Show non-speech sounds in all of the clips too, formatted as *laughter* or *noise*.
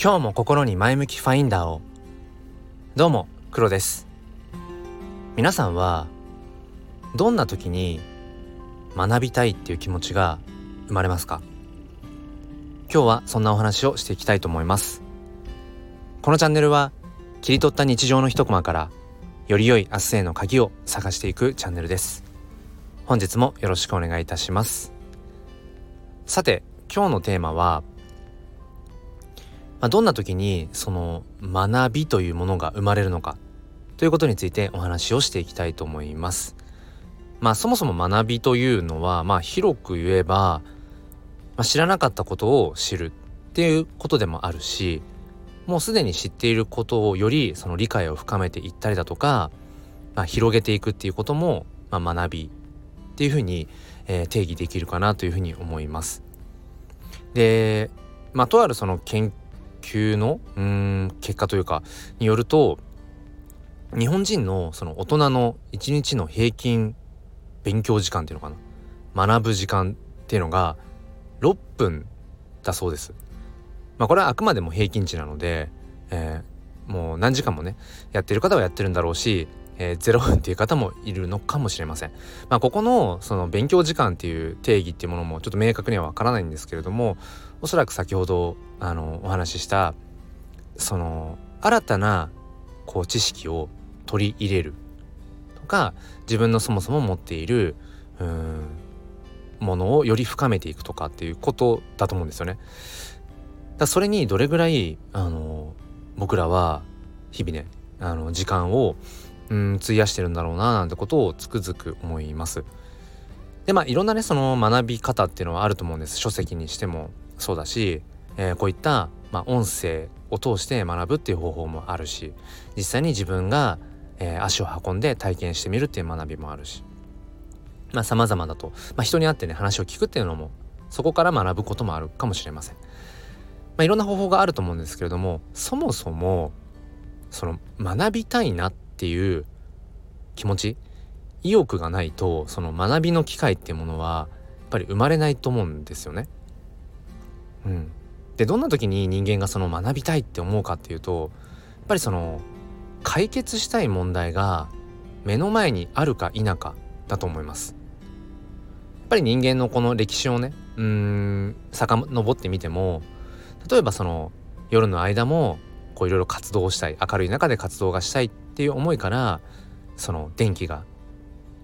今日も心に前向きファインダーを。どうも黒です。皆さんはどんな時に学びたいっていう気持ちが生まれますか？今日はそんなお話をしていきたいと思います。このチャンネルは切り取った日常の一コマからより良い明日への鍵を探していくチャンネルです。本日もよろしくお願いいたします。さて今日のテーマは、まあ、どんな時にその学びというものが生まれるのかということについてお話をしていきたいと思いますまあそもそも学びというのはまあ広く言えば、まあ、知らなかったことを知るっていうことでもあるしもうすでに知っていることをよりその理解を深めていったりだとか、まあ、広げていくっていうことも、まあ、学びっていうふうに、定義できるかなというふうに思います。で、まあ、とあるその研究のうん結果というかによると日本人のその大人の1日の平均勉強時間っていうのかな学ぶ時間っていうのが6分だそうです。まあこれはあくまでも平均値なので、えー、もう何時間もねやってる方はやってるんだろうし、えー、0分っていう方もいるのかもしれません。まあここのその勉強時間っていう定義っていうものもちょっと明確にはわからないんですけれどもおそらく先ほどあのお話ししたその新たなこう知識を取り入れるとか自分のそもそも持っているうんものをより深めていくとかっていうことだと思うんですよね。だそれにどれぐらいあの僕らは日々ねあの時間をうん費やしてるんだろうななんてことをつくづく思います。でまあいろんなねその学び方っていうのはあると思うんです書籍にしてもそうだし、えー、こういった、まあ、音声を通して学ぶっていう方法もあるし実際に自分が、えー、足を運んで体験してみるっていう学びもあるしまあ様々だと、まあ、人に会ってね話を聞くっていうのもそこから学ぶこともあるかもしれません。まあ、いろんな方法があると思うんですけれどもそもそもその学びたいなっていう気持ち意欲がないとその学びの機会っていうものはやっぱり生まれないと思うんですよね。うん、でどんな時に人間がその学びたいって思うかっていうとやっぱりその解決したい問題が目の前にあるか否かだと思います。やっぱり人間のこの歴史をねうん遡ってみても例えばその夜の間もこういろいろ活動したい明るい中で活動がしたいっていう思いからその電気が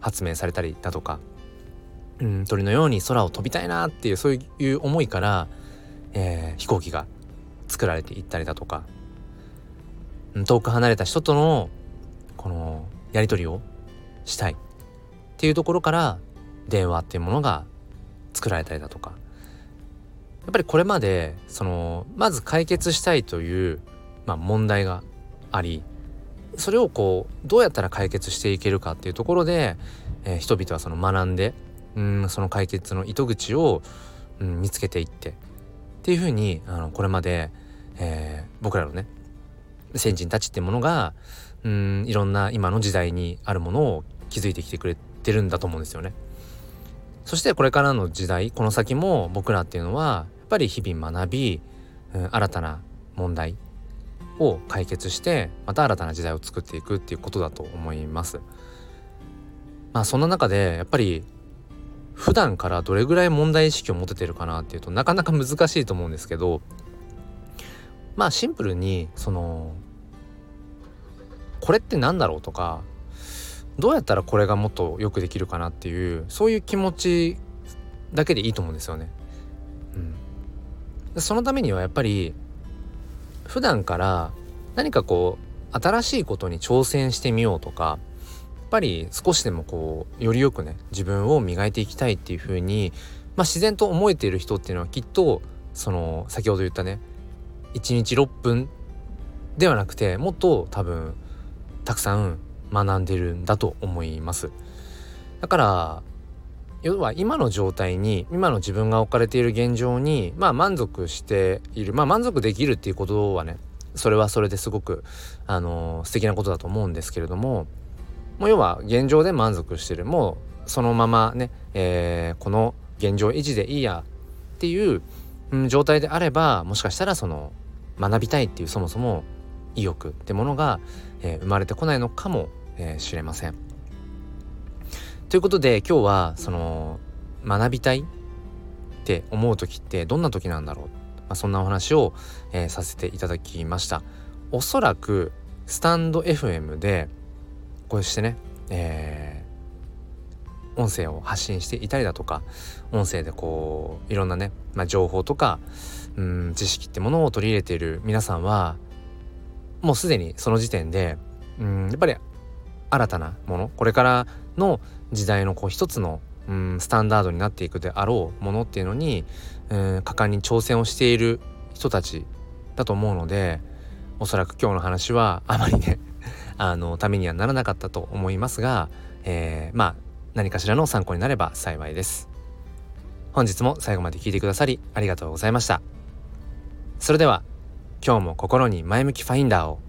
発明されたりだとか、うん、鳥のように空を飛びたいなっていうそういう思いから、えー、飛行機が作られていったりだとか、遠く離れた人とのこのやり取りをしたいっていうところから電話っていうものが作られたりだとか。やっぱりこれまでそのまず解決したいという、まあ、問題がありそれをこうどうやったら解決していけるかっていうところで、えー、人々はその学んでうんその解決の糸口を、うん、見つけていってっていうふうにあのこれまで、えー、僕らのね先人たちってものがうんいろんな今の時代にあるものを築いてきてくれてるんだと思うんですよね。そしてこれからの時代この先も僕らっていうのはやっぱり日々学び、うん、新たな問題を解決してまた新たな時代を作っていくっていうことだと思います。まあそんな中でやっぱり普段からどれぐらい問題意識を持ててるかなっていうとなかなか難しいと思うんですけどまあシンプルにそのこれって何だろうとかどうやったらこれがもっとよくできるかなっていうそういう気持ちだけでいいと思うんですよね。うんそのためにはやっぱり普段から何かこう新しいことに挑戦してみようとかやっぱり少しでもこうよりよくね自分を磨いていきたいっていう風にまあ自然と思えている人っていうのはきっとその先ほど言ったね1日6分ではなくてもっと多分たくさん学んでるんだと思います。だから要は今の状態に今の自分が置かれている現状にまあ満足しているまあ満足できるっていうことはねそれはそれですごくあのー、素敵なことだと思うんですけれどももう要は現状で満足してるもうそのままね、えー、この現状維持でいいやっていう、うん、状態であればもしかしたらその学びたいっていうそもそも意欲ってものが、えー、生まれてこないのかもえー、しれません。ということで今日はその学びたいって思う時ってどんな時なんだろう、まあ、そんなお話を、えー、させていただきました。おそらくスタンド FM でこうしてね、えー、音声を発信していたりだとか音声でこういろんなね、まあ、情報とかうん知識ってものを取り入れている皆さんはもうすでにその時点でうんやっぱり新たなものこれからの時代のこう一つのうんスタンダードになっていくであろうものっていうのに、うん、果敢に挑戦をしている人たちだと思うのでおそらく今日の話はあまりね *laughs* あのためにはならなかったと思いますが、えー、まあ何かしらの参考になれば幸いです。本日も最後まで聞いてくださりありがとうございました。それでは今日も心に前向きファインダーを